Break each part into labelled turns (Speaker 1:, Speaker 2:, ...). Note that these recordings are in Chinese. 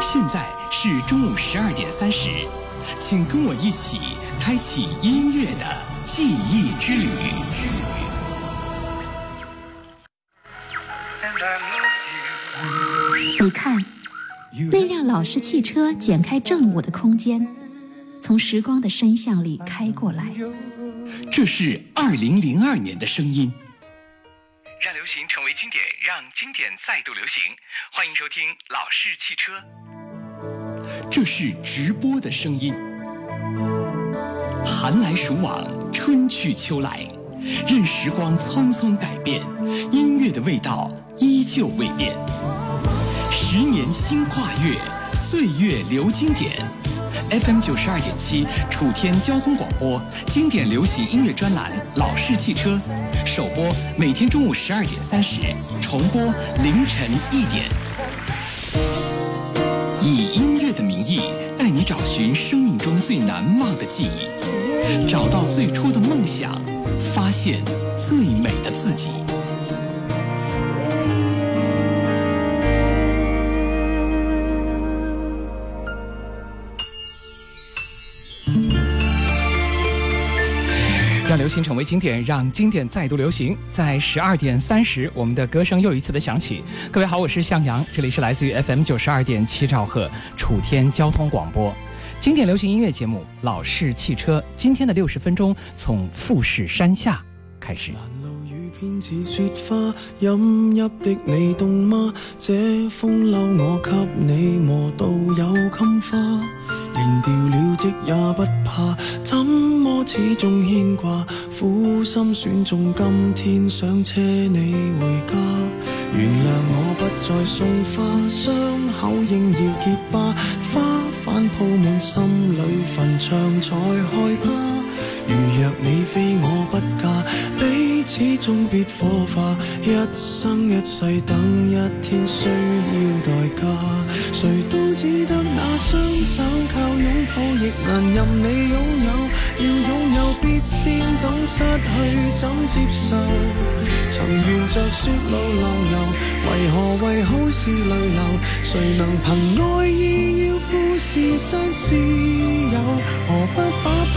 Speaker 1: 现在是中午十二点三十，请跟我一起开启音乐的记忆之旅。
Speaker 2: 你看，那辆老式汽车剪开正午的空间，从时光的深巷里开过来。
Speaker 1: 这是二零零二年的声音。
Speaker 3: 让流行成为经典，让经典再度流行。欢迎收听《老式汽车》。
Speaker 1: 这是直播的声音。寒来暑往，春去秋来，任时光匆匆改变，音乐的味道依旧未变。十年新跨越，岁月留经典。FM 九十二点七，楚天交通广播，经典流行音乐专栏《老式汽车》，首播每天中午十二点三十，重播凌晨一点。以音乐的名义，带你找寻生命中最难忘的记忆，找到最初的梦想，发现最美的自己。
Speaker 3: 流行成为经典，让经典再度流行。在十二点三十，我们的歌声又一次的响起。各位好，我是向阳，这里是来自于 FM 九十二点七兆赫楚天交通广播，经典流行音乐节目《老式汽车》。今天的六十分钟，从富士山下开始。
Speaker 4: 偏似雪花，饮泣的你冻吗？这风褸我给你磨到有襟花，连掉了职也不怕，怎我始终牵挂？苦心选中今天想车你回家，原谅我不再送花，伤口应要结疤，花瓣铺满心里坟场才害怕。如若你非我不嫁。始终必火化，一生一世等一天需要代价，谁都只得那双手靠拥抱，亦难任你拥有。要拥有必先懂失去怎接受。曾沿着雪路浪游，为何为好事泪流？谁能凭爱意要富士山私有？何不把悲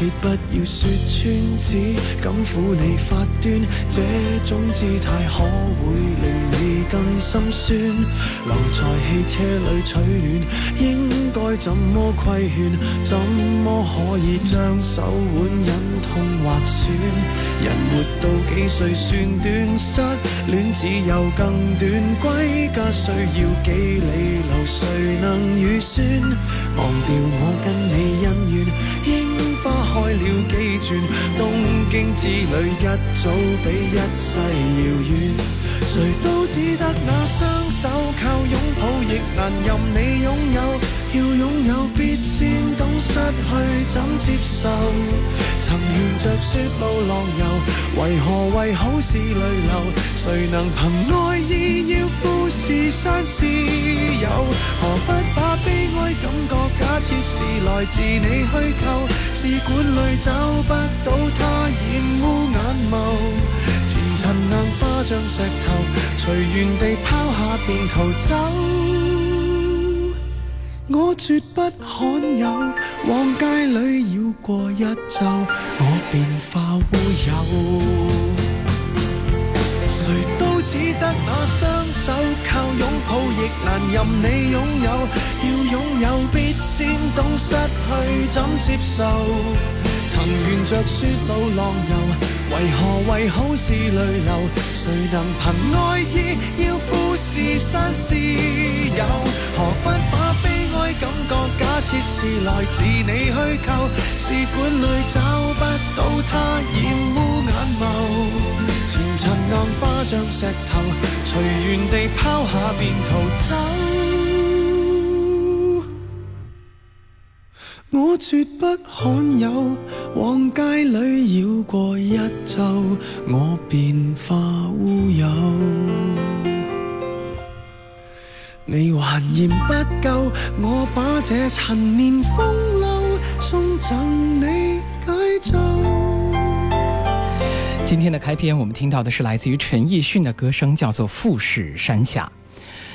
Speaker 4: 切不要说穿，只敢抚你发端，这种姿态可会令心酸。留在汽车里取暖，应该怎么规劝？怎么可以将手腕忍痛划损？人活到几岁算短？失恋只有更短，归家需要几里路，谁能预算？忘掉我跟你恩怨。樱花开了几转，东京之旅一早比一世遥远。谁都只得那双手靠拥抱，亦难任你拥有。要拥有，必先懂失去怎接受。曾沿着雪路浪游，为何为好事泪流？谁能凭爱意要富士山私有？何不把悲哀感觉假设是来自你虚构？试管里找不到它，染污眼眸。硬化像石头，随缘地抛下便逃走。我绝不罕有，往街里绕过一周，我便化乌有。谁都只得那双手靠拥抱，亦难任你拥有。要拥有，必先懂失去怎接受。曾沿着雪路浪游。为何为好事泪流？谁能凭爱意要富士山私有？何不把悲哀感觉假设是来自你虚构？试管里找不到它，染污眼眸。前尘硬化像石头，随缘地抛下便逃走。我绝不罕有，往街里绕过一周，我便化乌有。你还嫌不够，我把这陈年风流送赠你解咒。
Speaker 3: 今天的开篇，我们听到的是来自于陈奕迅的歌声，叫做《富士山下》。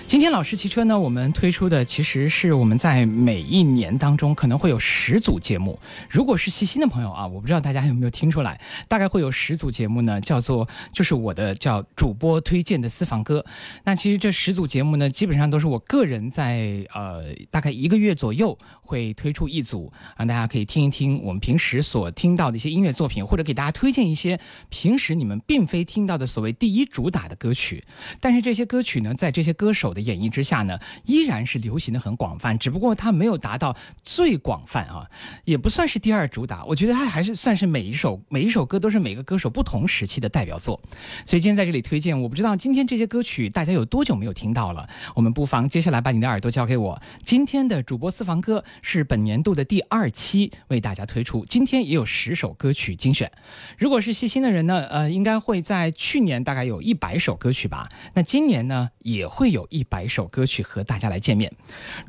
Speaker 3: 今天老师骑车呢，我们推出的其实是我们在每一年当中可能会有十组节目。如果是细心的朋友啊，我不知道大家有没有听出来，大概会有十组节目呢，叫做就是我的叫主播推荐的私房歌。那其实这十组节目呢，基本上都是我个人在呃大概一个月左右会推出一组，让大家可以听一听我们平时所听到的一些音乐作品，或者给大家推荐一些平时你们并非听到的所谓第一主打的歌曲。但是这些歌曲呢，在这些歌手的演绎之下呢，依然是流行的很广泛，只不过它没有达到最广泛啊，也不算是第二主打。我觉得它还是算是每一首每一首歌都是每个歌手不同时期的代表作。所以今天在这里推荐，我不知道今天这些歌曲大家有多久没有听到了，我们不妨接下来把你的耳朵交给我。今天的主播私房歌是本年度的第二期为大家推出，今天也有十首歌曲精选。如果是细心的人呢，呃，应该会在去年大概有一百首歌曲吧，那今年呢也会有一。百首歌曲和大家来见面，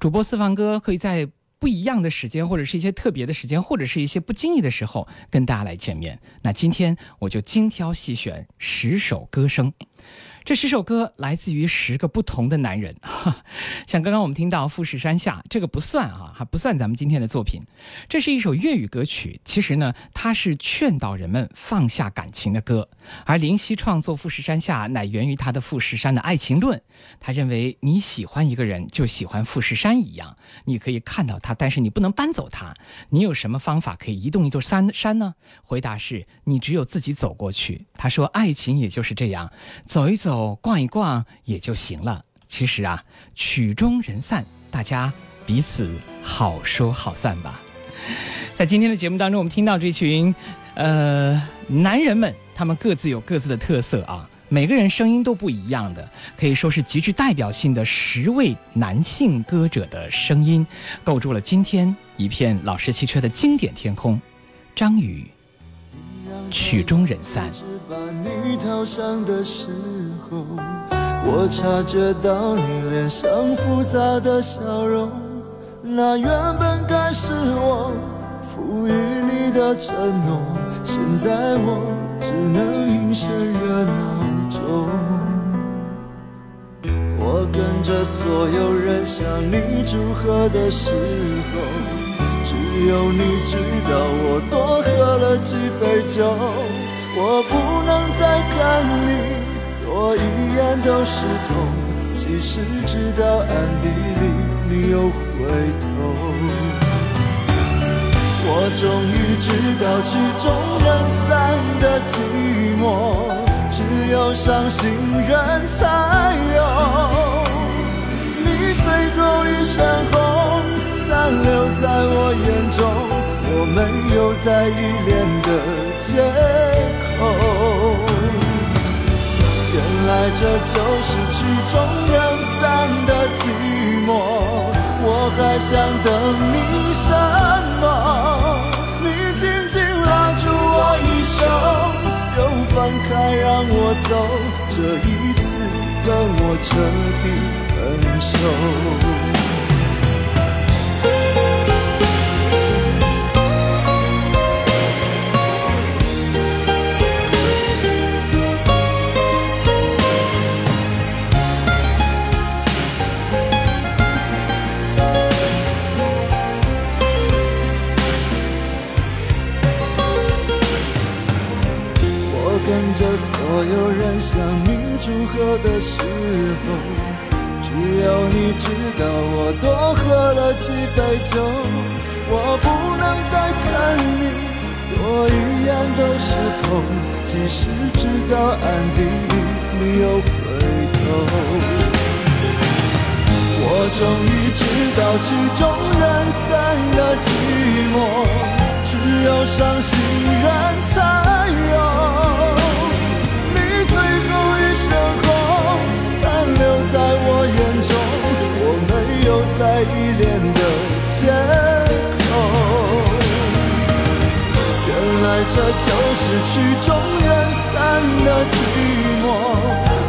Speaker 3: 主播私房歌可以在不一样的时间，或者是一些特别的时间，或者是一些不经意的时候跟大家来见面。那今天我就精挑细选十首歌声。这十首歌来自于十个不同的男人，像刚刚我们听到《富士山下》，这个不算啊，还不算咱们今天的作品。这是一首粤语歌曲，其实呢，它是劝导人们放下感情的歌。而林夕创作《富士山下》，乃源于他的富士山的爱情论。他认为你喜欢一个人，就喜欢富士山一样，你可以看到他，但是你不能搬走他。你有什么方法可以移动一座山山呢？回答是你只有自己走过去。他说，爱情也就是这样，走一走。哦逛一逛也就行了。其实啊，曲终人散，大家彼此好说好散吧。在今天的节目当中，我们听到这群呃男人们，他们各自有各自的特色啊，每个人声音都不一样的，可以说是极具代表性的十位男性歌者的声音，构筑了今天一片老式汽车的经典天空。张宇，曲终人散。
Speaker 5: 把你套上的时候我察觉到你脸上复杂的笑容，那原本该是我赋予你的承诺，现在我只能隐身热闹中。我跟着所有人向你祝贺的时候，只有你知道我多喝了几杯酒，我不能再看你。多一眼都是痛，即使知道暗地里你又回头。我终于知道曲终人散的寂寞，只有伤心人才有。你最后一身红，残留在我眼中，我没有再依恋的借口。原来这就是曲终人散的寂寞，我还想等你什么？你紧紧拉住我衣袖，又放开让我走，这一次跟我彻底分手。着所有人向你祝贺的时候，只有你知道我多喝了几杯酒。我不能再看你，多一眼都是痛。即使知道暗地里你又回头，我终于知道曲终人散的寂寞，只有伤心人才有。在我眼中，我没有再依恋的借口。原来这就是曲终人散的寂寞，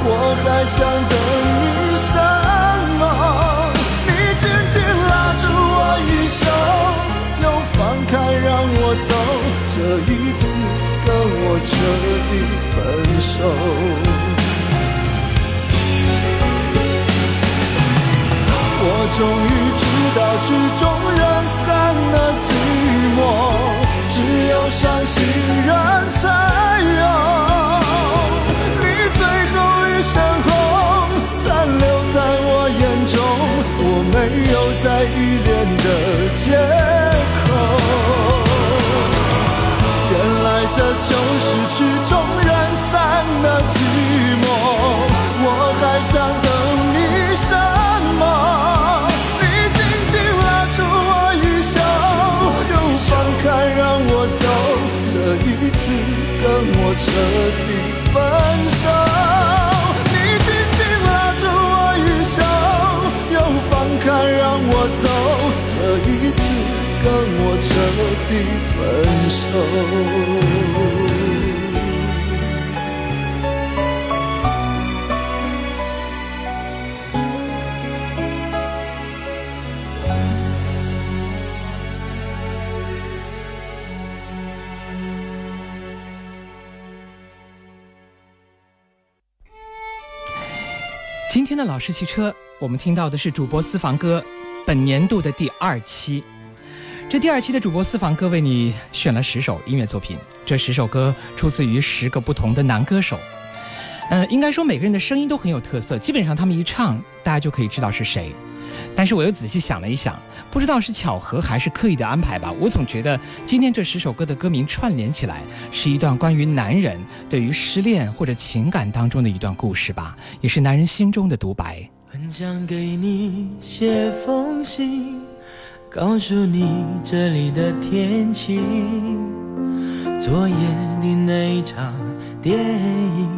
Speaker 5: 我还想等你什么？你紧紧拉住我衣袖，又放开让我走，这一次跟我彻底分手。终于知道曲终人散的寂寞。只有伤心人才有你最后一身红，残留在我眼中，我没有在意我彻底分手，你紧紧拉住我衣袖，又放开让我走，这一次跟我彻底分手。
Speaker 3: 那老式汽车，我们听到的是主播私房歌本年度的第二期。这第二期的主播私房歌为你选了十首音乐作品，这十首歌出自于十个不同的男歌手。嗯，应该说每个人的声音都很有特色，基本上他们一唱，大家就可以知道是谁。但是我又仔细想了一想，不知道是巧合还是刻意的安排吧。我总觉得今天这十首歌的歌名串联起来，是一段关于男人对于失恋或者情感当中的一段故事吧，也是男人心中的独白。
Speaker 6: 很想给你写封信，告诉你这里的天气，昨夜的那一场电影，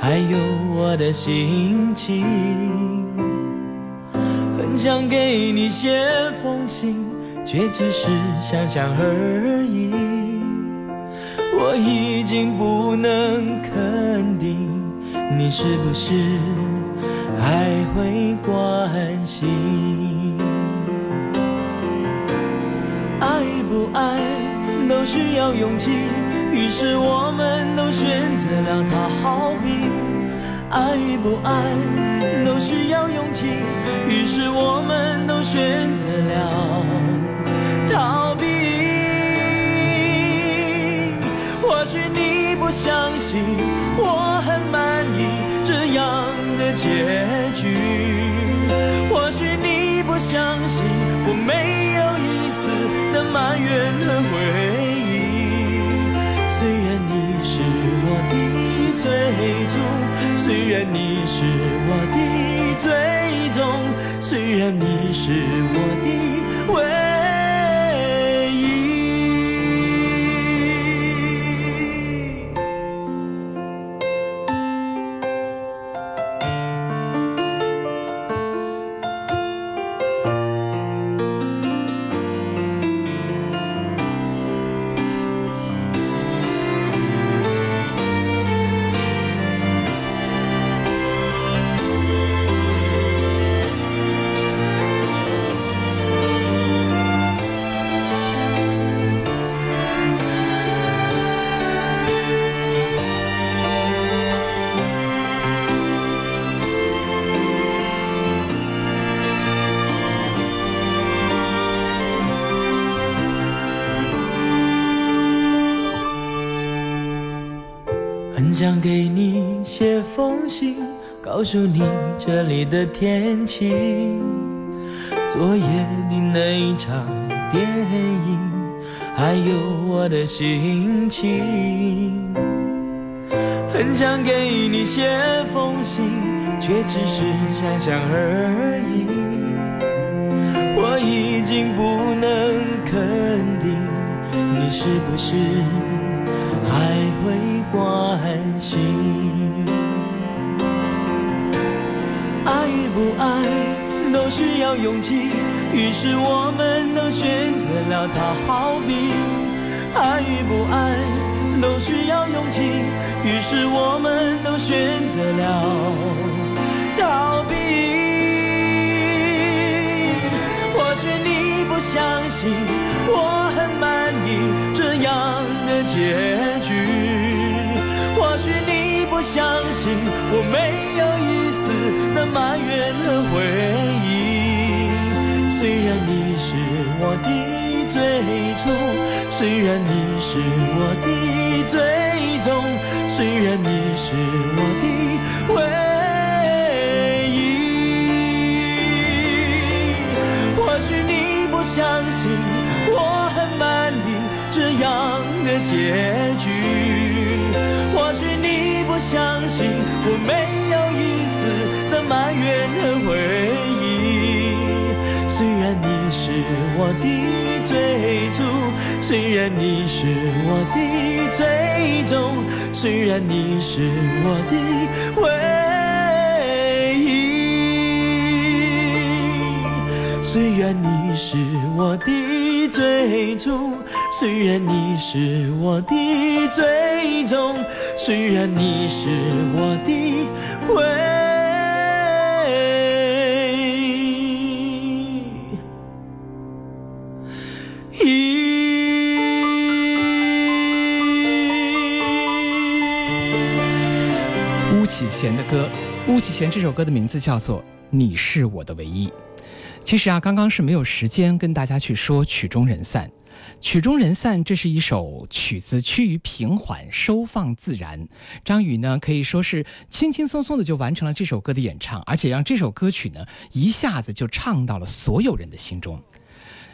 Speaker 6: 还有我的心情。想给你写封信，却只是想想而已。我已经不能肯定，你是不是还会关心？爱不爱都需要勇气，于是我们都选择了逃避。爱与不爱都需要勇气，于是我们都选择了逃避。或许你不相信我很满意这样的结局，或许你不相信我没有一丝的埋怨和悔意。虽然你是我的最初。虽然你是我的最终，虽然你是我的唯一。很想给你写封信，告诉你这里的天气，昨夜的那一场电影，还有我的心情。很想给你写封信，却只是想想而已。我已经不能肯定，你是不是还会。关心，爱与不爱都需要勇气，于是我们都选择了逃。好比爱与不爱都需要勇气，于是我们都选择了逃避。或许你不相信我很满意这样的结局，许你不相信我没有一丝的埋怨和回忆。虽然你是我的。最初，虽然你是我的最终，虽然你是我的唯一。或许你不相信我很满意这样的结局，相信我没有一丝的埋怨和回忆。虽然你是我的。最初，虽然你是我的最终，虽然你是我的唯一，虽然你是我的最初，虽然你是我的最终，虽然你是我的唯。
Speaker 3: 一。巫启贤的歌，巫启贤这首歌的名字叫做《你是我的唯一》。其实啊，刚刚是没有时间跟大家去说曲终人散。曲终人散，这是一首曲子，趋于平缓，收放自然。张宇呢，可以说是轻轻松松的就完成了这首歌的演唱，而且让这首歌曲呢，一下子就唱到了所有人的心中。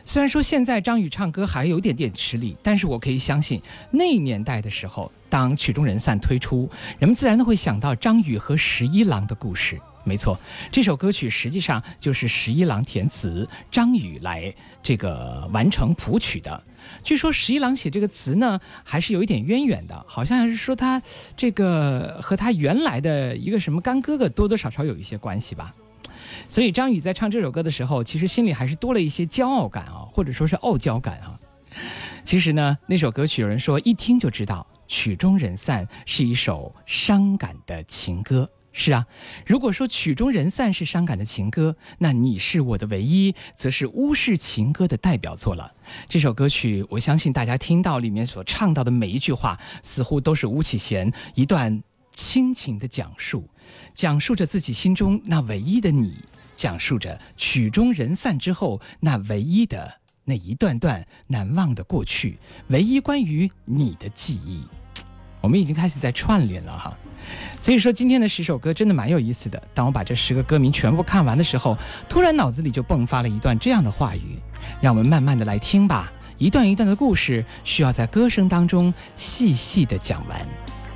Speaker 3: 虽然说现在张宇唱歌还有点点吃力，但是我可以相信，那年代的时候，当《曲终人散》推出，人们自然都会想到张宇和十一郎的故事。没错，这首歌曲实际上就是十一郎填词，张宇来这个完成谱曲的。据说十一郎写这个词呢，还是有一点渊源的，好像还是说他这个和他原来的一个什么干哥哥多多少少有一些关系吧。所以张宇在唱这首歌的时候，其实心里还是多了一些骄傲感啊，或者说是傲娇感啊。其实呢，那首歌曲有人说一听就知道，《曲终人散》是一首伤感的情歌。是啊，如果说《曲终人散》是伤感的情歌，那你是我的唯一，则是乌式情歌的代表作了。这首歌曲，我相信大家听到里面所唱到的每一句话，似乎都是巫启贤一段亲情的讲述。讲述着自己心中那唯一的你，讲述着曲终人散之后那唯一的那一段段难忘的过去，唯一关于你的记忆。我们已经开始在串联了哈，所以说今天的十首歌真的蛮有意思的。当我把这十个歌名全部看完的时候，突然脑子里就迸发了一段这样的话语，让我们慢慢的来听吧。一段一段的故事需要在歌声当中细细的讲完。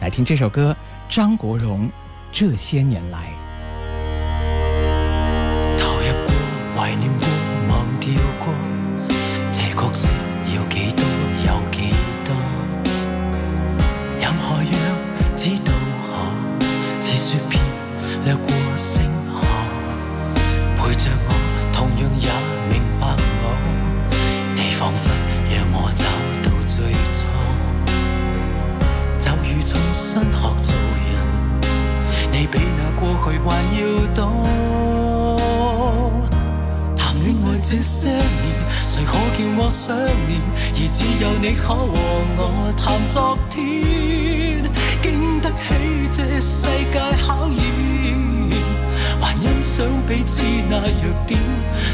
Speaker 3: 来听这首歌，张国荣。这些年来，
Speaker 7: 那过去还要多。谈恋爱这些年，谁可叫我想念？而只有你可和我谈昨天，经得起这世界考验，还欣赏彼此那弱点。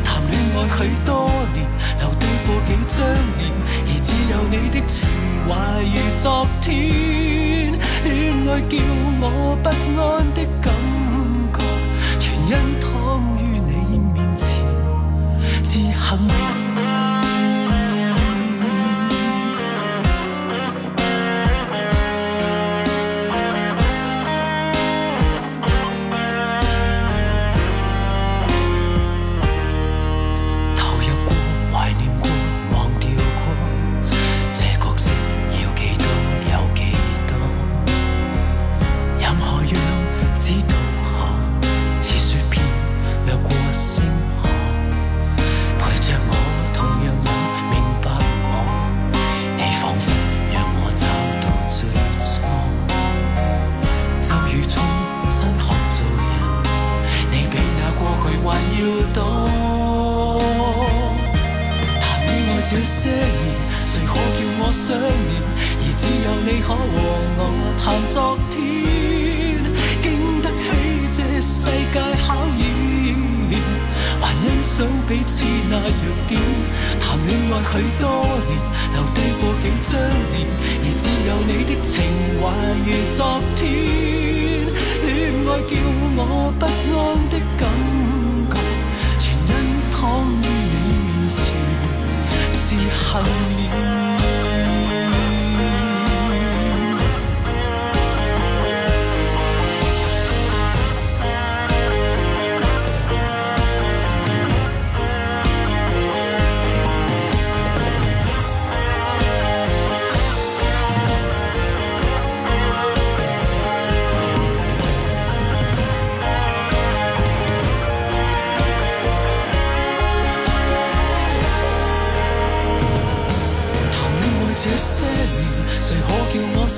Speaker 7: 谈恋爱许多年，留低过几张脸，而只有你的情怀如昨天。恋爱叫我不安的感，因躺于你面前，自幸。
Speaker 6: 昨天。恋爱叫我不安的感觉，全因躺于你面前，自幸免。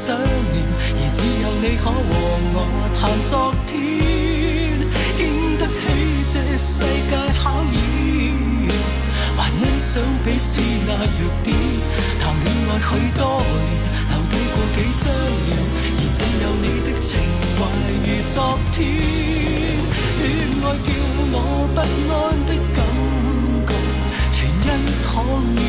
Speaker 6: 想念，而只有你可和我谈昨天，经得起这世界考验，还欣赏彼此那弱点。谈恋爱许多年，留低过几张脸，而只有你的情怀如昨天。恋爱叫我不安的感觉，全因躺于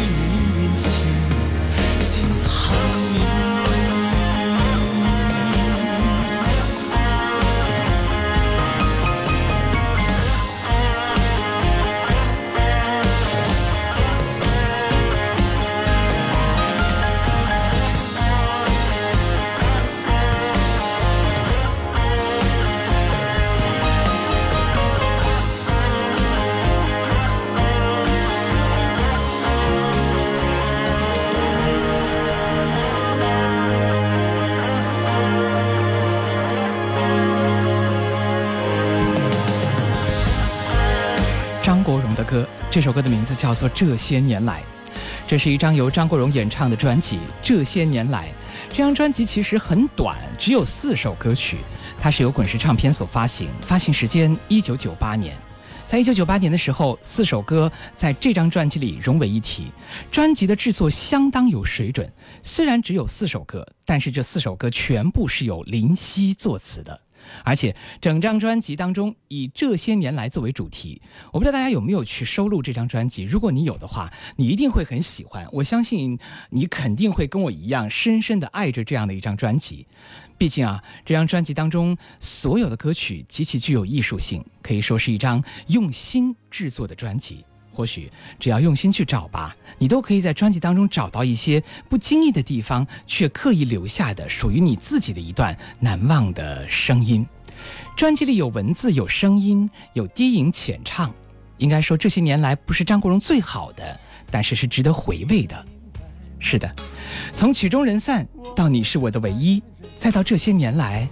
Speaker 3: 这首歌的名字叫做《这些年来》，这是一张由张国荣演唱的专辑。这些年来，这张专辑其实很短，只有四首歌曲。它是由滚石唱片所发行，发行时间一九九八年。在一九九八年的时候，四首歌在这张专辑里融为一体。专辑的制作相当有水准，虽然只有四首歌，但是这四首歌全部是由林夕作词的。而且整张专辑当中以这些年来作为主题，我不知道大家有没有去收录这张专辑。如果你有的话，你一定会很喜欢。我相信你肯定会跟我一样深深的爱着这样的一张专辑。毕竟啊，这张专辑当中所有的歌曲极其具有艺术性，可以说是一张用心制作的专辑。或许只要用心去找吧，你都可以在专辑当中找到一些不经意的地方，却刻意留下的属于你自己的一段难忘的声音。专辑里有文字，有声音，有低吟浅唱。应该说这些年来不是张国荣最好的，但是是值得回味的。是的，从曲终人散到你是我的唯一，再到这些年来，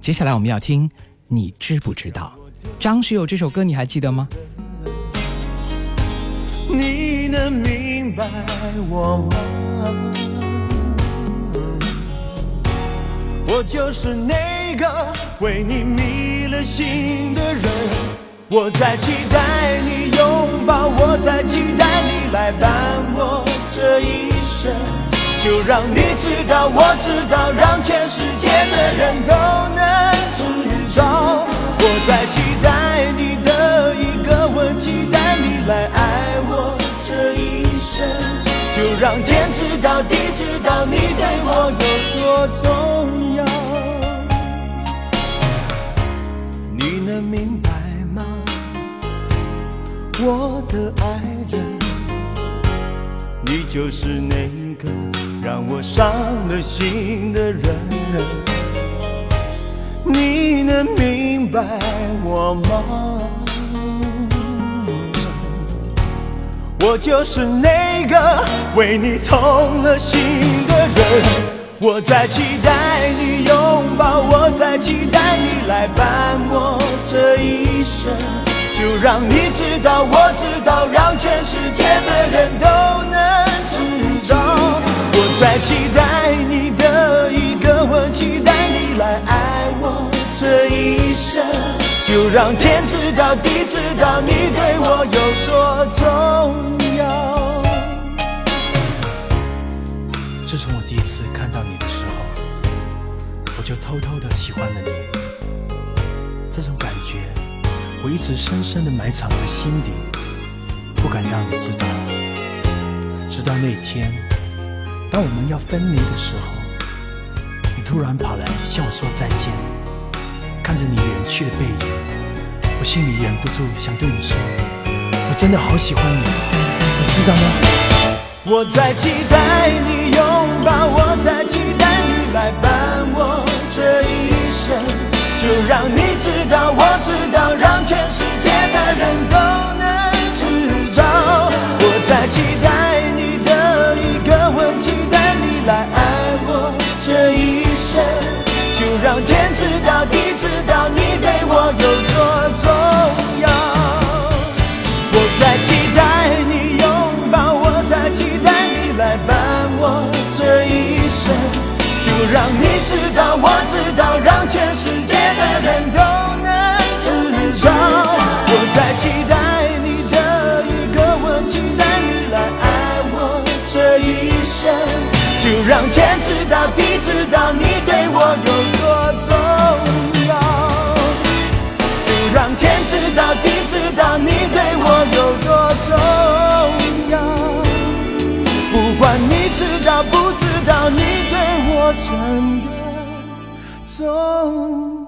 Speaker 3: 接下来我们要听，你知不知道？张学友这首歌你还记得吗？
Speaker 8: 你能明白我吗？我就是那个为你迷了心的人，我在期待你拥抱，我在期待你来伴我这一生。就让你知道，我知道，让全世界的人都能知道，我在期待你我，期待你来爱我。这一生，就让天知道地知道你对我有多重要。你能明白吗，我的爱人？你就是那个让我伤了心的人。你能明白我吗？我就是那个为你痛了心的人，我在期待你拥抱，我在期待你来伴我这一生。就让你知道，我知道，让全世界的人都能知道。我在期待你的一个吻，期待你来爱我这一。就让天知道地知道你对我有多重要。
Speaker 9: 自从我第一次看到你的时候，我就偷偷的喜欢了你。这种感觉，我一直深深的埋藏在心底，不敢让你知道。直到那天，当我们要分离的时候，你突然跑来向我说再见。看着你远去的背影，我心里忍不住想对你说，我真的好喜欢你，你知道吗？
Speaker 8: 我在期待你拥抱，我在期待你来伴我这一生。就让你知道，我知道，让全世界的人都能知道。我在期待待你拥抱，我在期待你来伴我这一生。就让你知道，我知道，让全世界的人都能知道。我在期待你的一个吻，期待你来爱我这一生。就让天知道，地知道，你对我有多重要。就让天知道，地知道，你对我你对我真的从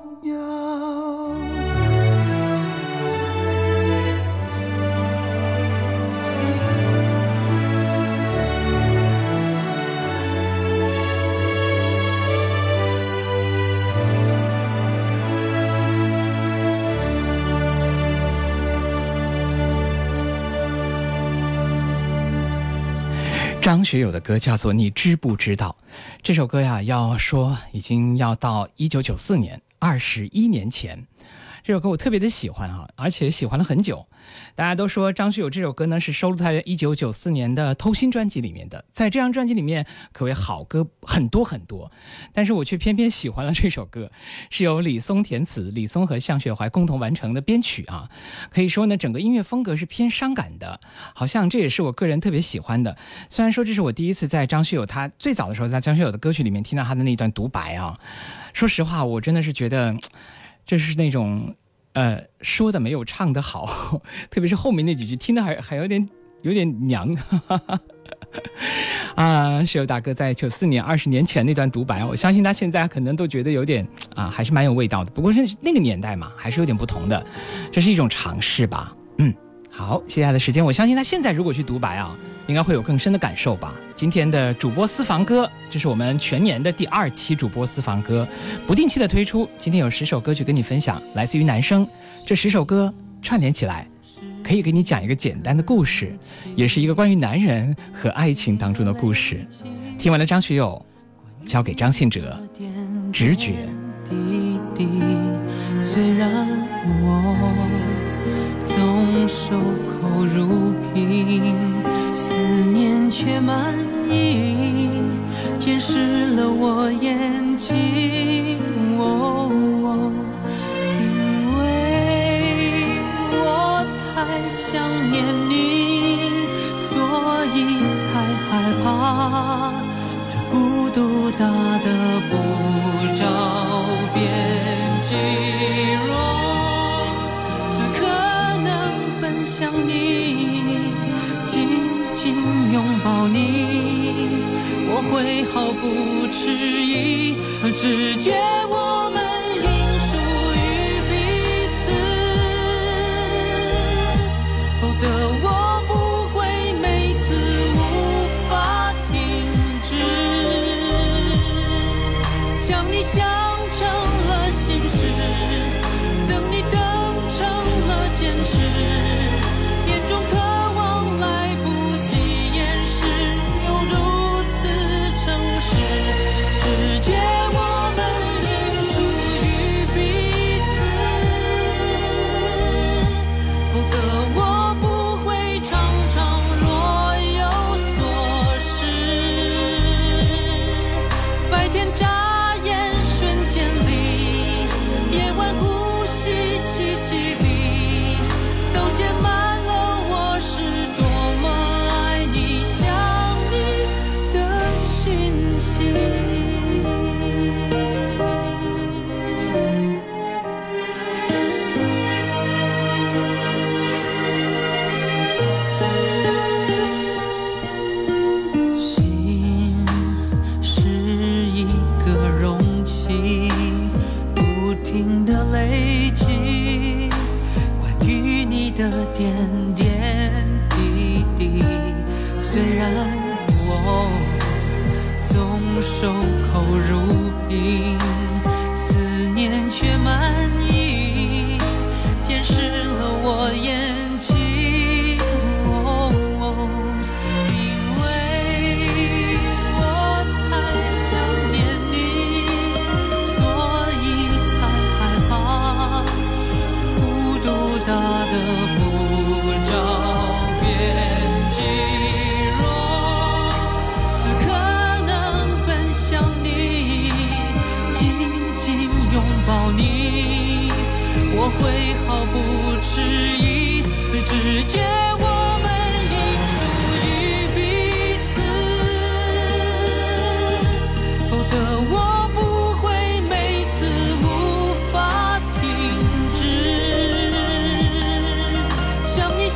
Speaker 3: 张学友的歌叫做《你知不知道》，这首歌呀，要说已经要到一九九四年，二十一年前。这首歌我特别的喜欢哈，而且喜欢了很久。大家都说张学友这首歌呢是收录他在一九九四年的《偷心》专辑里面的，在这张专辑里面可谓好歌很多很多，但是我却偏偏喜欢了这首歌，是由李松填词，李松和向雪怀共同完成的编曲啊。可以说呢，整个音乐风格是偏伤感的，好像这也是我个人特别喜欢的。虽然说这是我第一次在张学友他最早的时候在张学友的歌曲里面听到他的那一段独白啊，说实话，我真的是觉得。这是那种，呃，说的没有唱的好，特别是后面那几句，听的还还有点有点娘。啊，石油大哥在九四年二十年前那段独白，我相信他现在可能都觉得有点啊，还是蛮有味道的。不过是那个年代嘛，还是有点不同的，这是一种尝试吧。嗯，好，接下来的时间，我相信他现在如果去独白啊。应该会有更深的感受吧。今天的主播私房歌，这是我们全年的第二期主播私房歌，不定期的推出。今天有十首歌曲跟你分享，来自于男生。这十首歌串联起来，可以给你讲一个简单的故事，也是一个关于男人和爱情当中的故事。听完了张学友，交给张信哲，直觉。
Speaker 6: 虽然我总守口如瓶。思念却满溢，溅湿了我眼睛。哦，因为我太想念你，所以才害怕这孤独大得不着边际。若此刻能奔向你。拥抱你，我会毫不迟疑，直觉我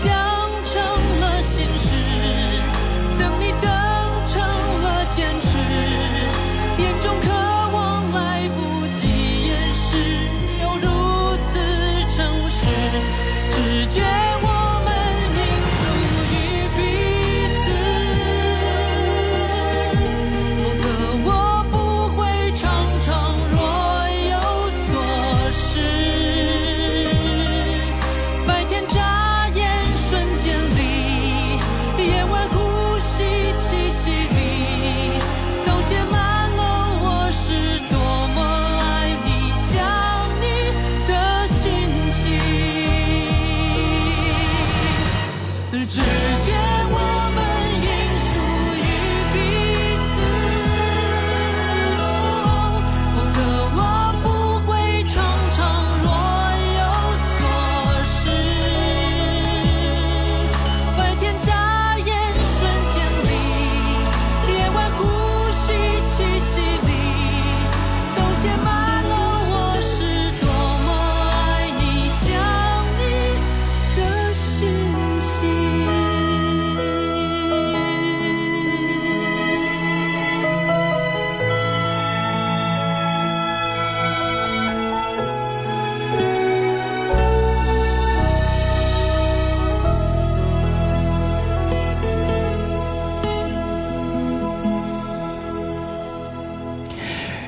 Speaker 6: 想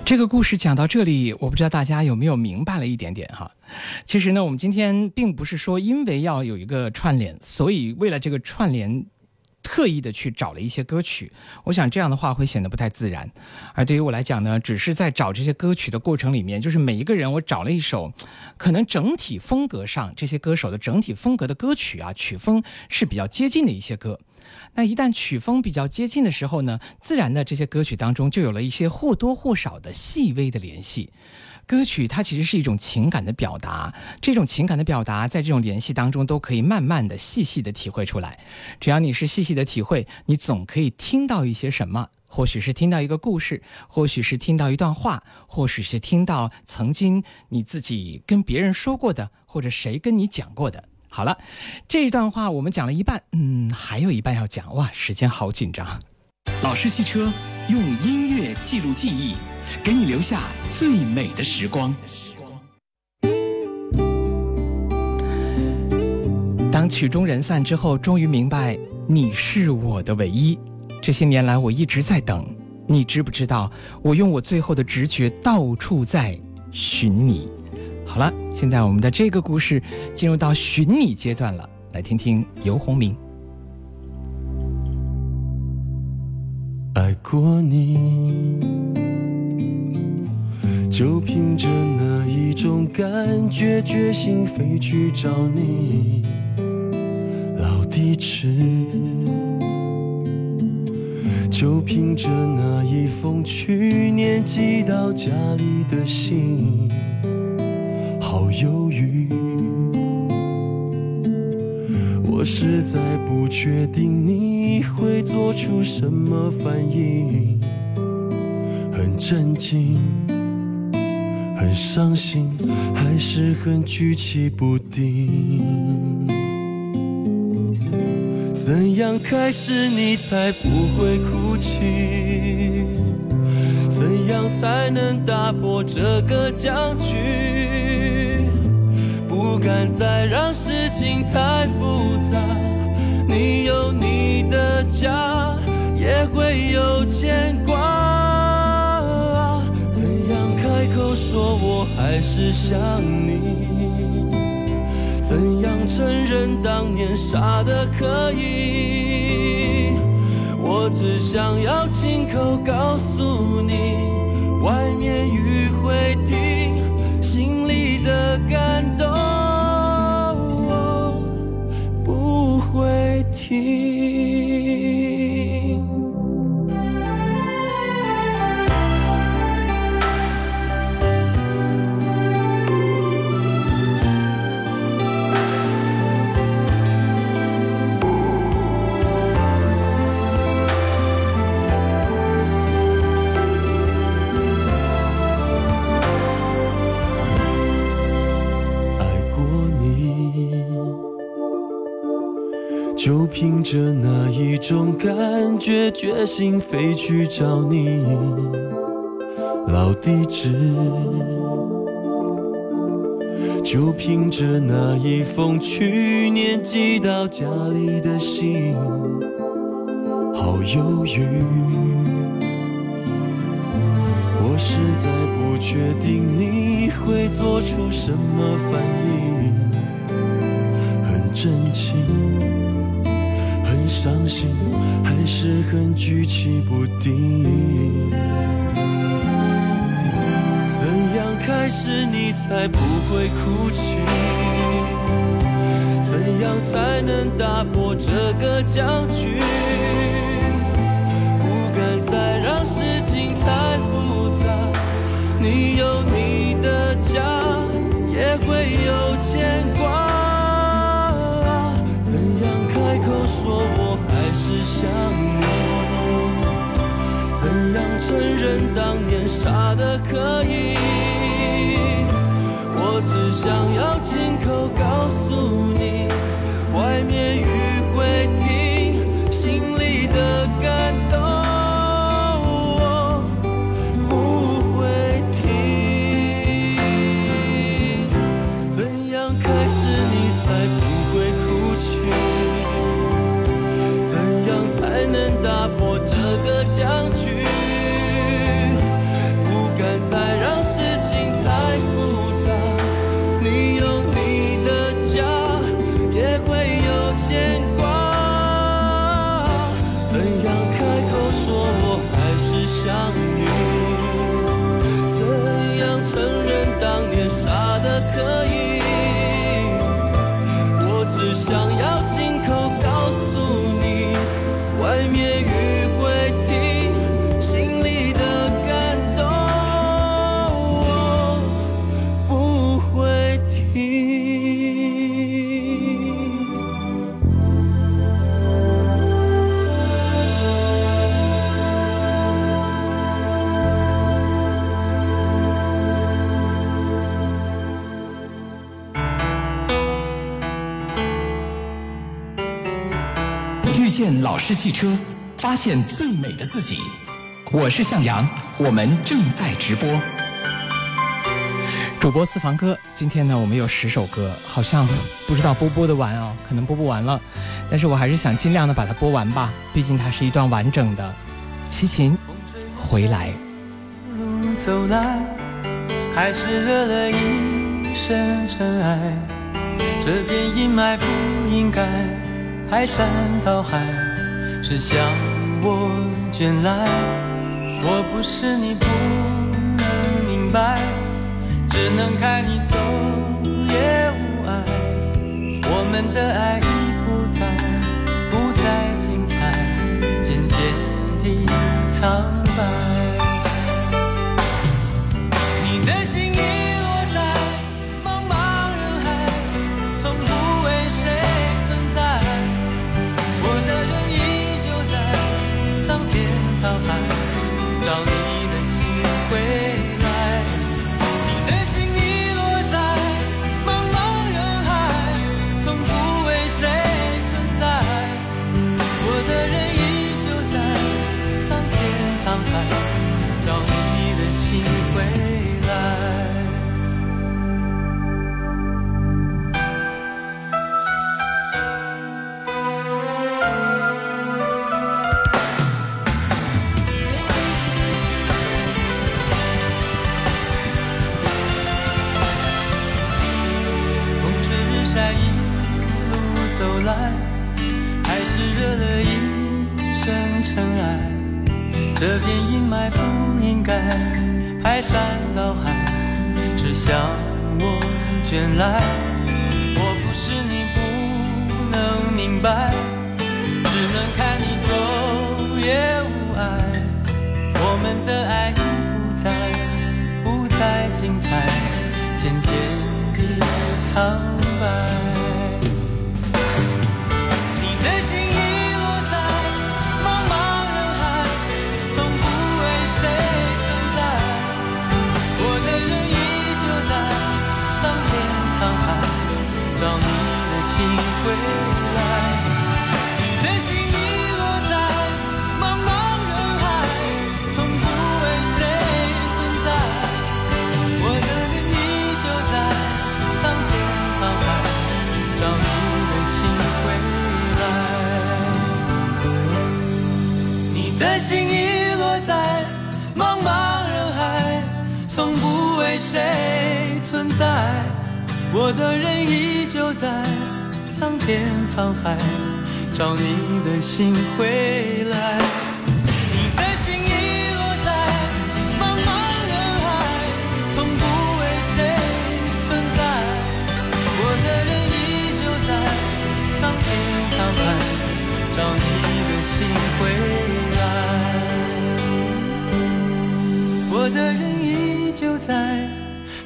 Speaker 3: 这个故事讲到这里，我不知道大家有没有明白了一点点哈。其实呢，我们今天并不是说因为要有一个串联，所以为了这个串联，特意的去找了一些歌曲。我想这样的话会显得不太自然。而对于我来讲呢，只是在找这些歌曲的过程里面，就是每一个人我找了一首，可能整体风格上这些歌手的整体风格的歌曲啊，曲风是比较接近的一些歌。那一旦曲风比较接近的时候呢，自然的这些歌曲当中就有了一些或多或少的细微的联系。歌曲它其实是一种情感的表达，这种情感的表达在这种联系当中都可以慢慢的、细细的体会出来。只要你是细细的体会，你总可以听到一些什么。或许是听到一个故事，或许是听到一段话，或许是听到曾经你自己跟别人说过的，或者谁跟你讲过的。好了，这一段话我们讲了一半，嗯，还有一半要讲，哇，时间好紧张。
Speaker 1: 老式汽车用音乐记录记忆，给你留下最美的时光。
Speaker 3: 当曲终人散之后，终于明白你是我的唯一。这些年来，我一直在等，你知不知道？我用我最后的直觉，到处在寻你。好了，现在我们的这个故事进入到寻你阶段了，来听听游鸿明。
Speaker 5: 爱过你，就凭着那一种感觉，决心飞去找你。老地址，就凭着那一封去年寄到家里的信，好犹豫。我实在不确定你会做出什么反应，很震惊，很伤心，还是很举棋不定。怎样开始你才不会哭泣？怎样才能打破这个僵局？不敢再让事情太复杂。你有你的家，也会有牵挂。口说我还是想你？怎样承认当年傻的可以？我只想要亲口告诉你，外面雨会停，心里的感动不会停。着那一种感觉，决心飞去找你，老地址。就凭着那一封去年寄到家里的信，好犹豫。我实在不确定你会做出什么反应，很真情。伤心，还是很举棋不定。怎样开始你才不会哭泣？怎样才能打破这个僵局？不敢再让事情太复杂。你有你的家，也会有牵挂承认当年傻的可以？
Speaker 1: 汽车，发现最美的自己。我是向阳，我们正在直播。
Speaker 3: 主播私房歌，今天呢，我们有十首歌，好像不知道播不播得完哦，可能播不完了，但是我还是想尽量的把它播完吧，毕竟它是一段完整的。齐秦，回来。
Speaker 6: 路走来，还是惹了一身尘埃。这片阴霾不应该排山倒海，是向我卷来。我不是你不能明白，只能看你走也无碍。我们的爱已不再不再精彩，渐渐地苍白。埋不应该排山倒海，只向我卷来。我不是你不能明白，我的人依旧在苍天沧海，找你的心回来。你的心遗落在茫茫人海，从不为谁存在。我的人依旧在苍天沧海，找你的心回来。我的人依旧在。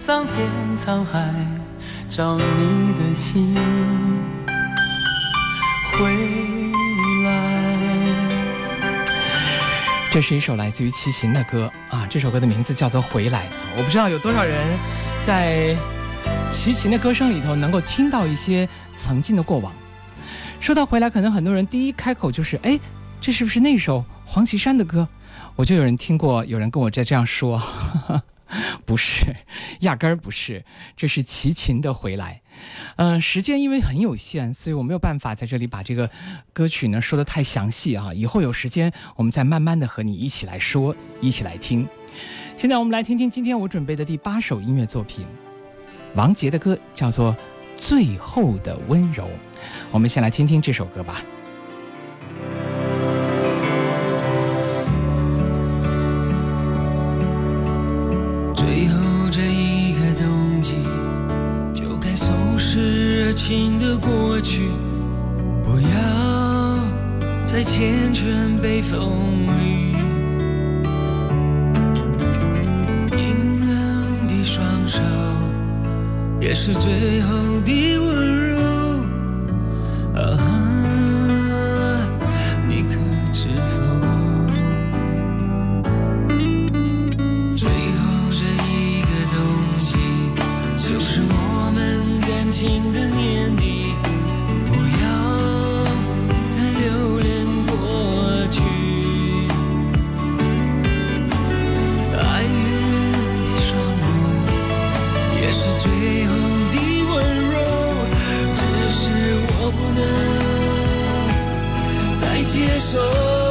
Speaker 6: 桑田沧海，找你的心回来。
Speaker 3: 这是一首来自于齐秦的歌啊，这首歌的名字叫做《回来》。我不知道有多少人在齐秦的歌声里头能够听到一些曾经的过往。说到回来，可能很多人第一开口就是：哎，这是不是那首黄绮珊的歌？我就有人听过，有人跟我在这样说。不是，压根儿不是，这是齐秦的回来。嗯，时间因为很有限，所以我没有办法在这里把这个歌曲呢说的太详细啊。以后有时间，我们再慢慢的和你一起来说，一起来听。现在我们来听听今天我准备的第八首音乐作品，王杰的歌叫做《最后的温柔》。我们先来听听这首歌吧。
Speaker 7: 情的过去，不要再缱绻被风雨。冰冷的双手，也是最后的温柔。啊，
Speaker 3: 你
Speaker 6: 可知否？最后这一个冬季，就是我们感情
Speaker 3: 的。
Speaker 6: 最后的温柔只是我不能再接受。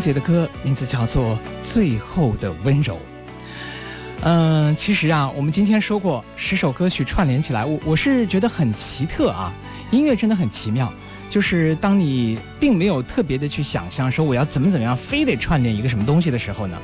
Speaker 3: 杰的歌名字叫做《最后的温柔》。嗯，其实啊，我们今天说过十首歌曲串联起来，我我是觉得很奇特啊。音乐真的很奇妙，就是当你并没有特别的去想象说我要怎么怎么样，非得串联一个什么东西的时候呢？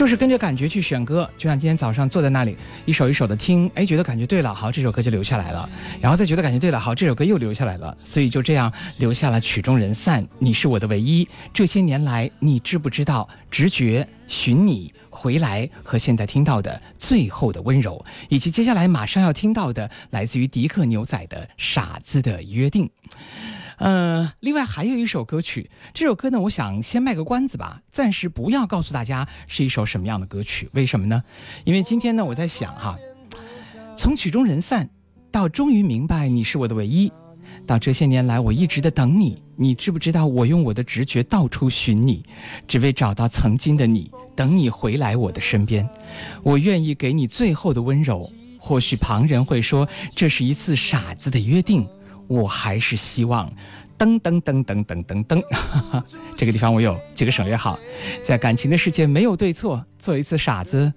Speaker 3: 就是跟着感觉去选歌，就像今天早上坐在那里，一首一首的听，哎，觉得感觉对了，好，这首歌就留下来了，然后再觉得感觉对了，好，这首歌又留下来了，所以就这样留下了曲终人散，你是我的唯一。这些年来，你知不知道？直觉寻你回来和现在听到的最后的温柔，以及接下来马上要听到的来自于迪克牛仔的傻子的约定。呃，另外还有一首歌曲，这首歌呢，我想先卖个关子吧，暂时不要告诉大家是一首什么样的歌曲。为什么呢？因为今天呢，我在想哈，从曲终人散到终于明白你是我的唯一。到这些年来，我一直的等你。你知不知道，我用我的直觉到处寻你，只为找到曾经的你，等你回来我的身边。我愿意给你最后的温柔。或许旁人会说，这是一次傻子的约定。我还是希望，噔噔噔噔噔噔噔，这个地方我有几个省略号。在感情的世界没有对错，做一次傻子，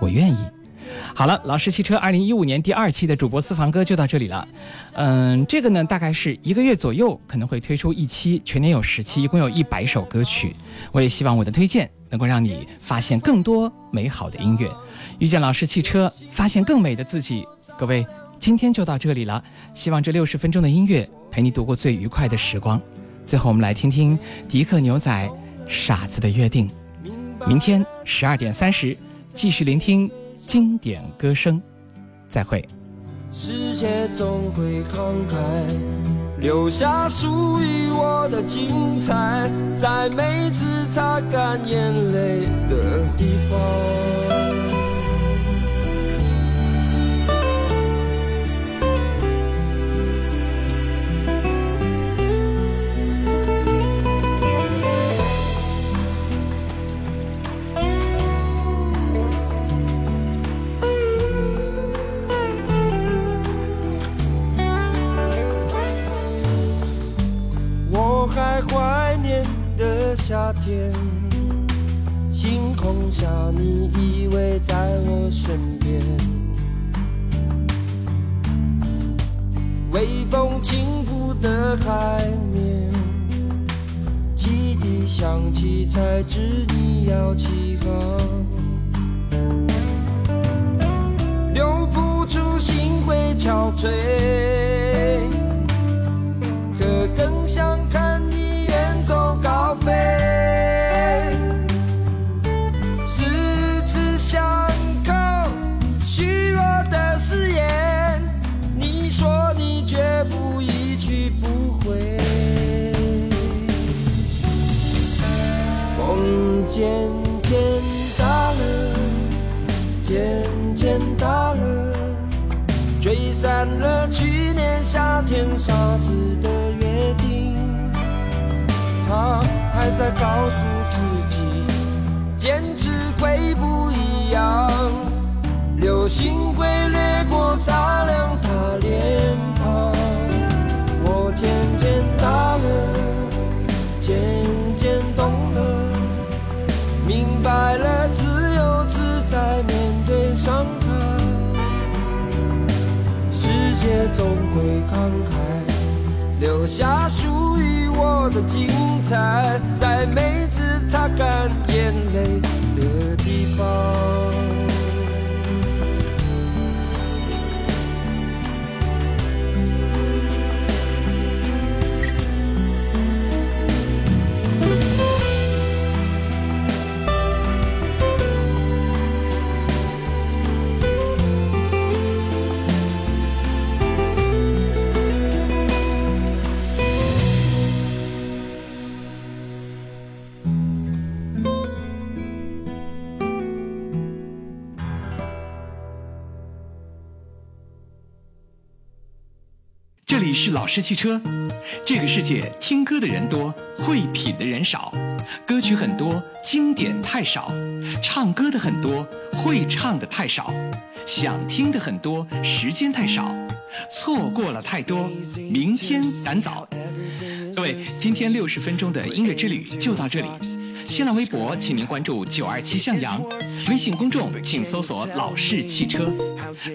Speaker 3: 我愿意。好了，老式汽车二零一五年第二期的主播私房歌就到这里了。嗯，这个呢，大概是一个月左右可能会推出一期，全年有十期，一共有一百首歌曲。我也希望我的推荐能够让你发现更多美好的音乐，遇见老式汽车，发现更美的自己。各位，今天就到这里了。希望这六十分钟的音乐陪你度过最愉快的时光。最后，我们来听听迪克牛仔《傻子的约定》。明天十二点三十，继续聆听。经典歌声，再会。
Speaker 10: 世界总会慷慨，留下属于我的精彩，在每次擦干眼泪的地方。夏天，星空下，你依偎在我身边，微风轻拂的海面，汽笛响起，才知你要起航，留不住心会憔悴，在告诉自己，坚持会不一样。流星会掠过，擦亮他脸庞。我渐渐大了，渐渐懂了。明白了，自由自在面对伤害，世界总会慷慨，留下属我的精彩，在每次擦干眼泪的地方。
Speaker 11: 是老式汽车，这个世界听歌的人多，会品的人少，歌曲很多，经典太少，唱歌的很多，会唱的太少，想听的很多，时间太少，错过了太多，明天赶早。今天六十分钟的音乐之旅就到这里。新浪微博，请您关注九二七向阳；微信公众，请搜索“老式汽车”。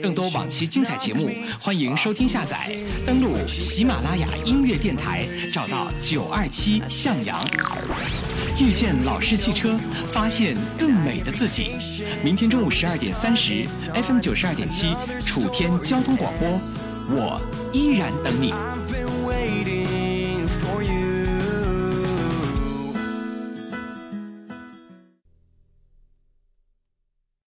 Speaker 11: 更多往期精彩节目，欢迎收听下载。登录喜马拉雅音乐电台，找到九二七向阳。遇见老式汽车，发现更美的自己。明天中午十二点三十，FM 九十二点七，楚天交通广播，我依然等你。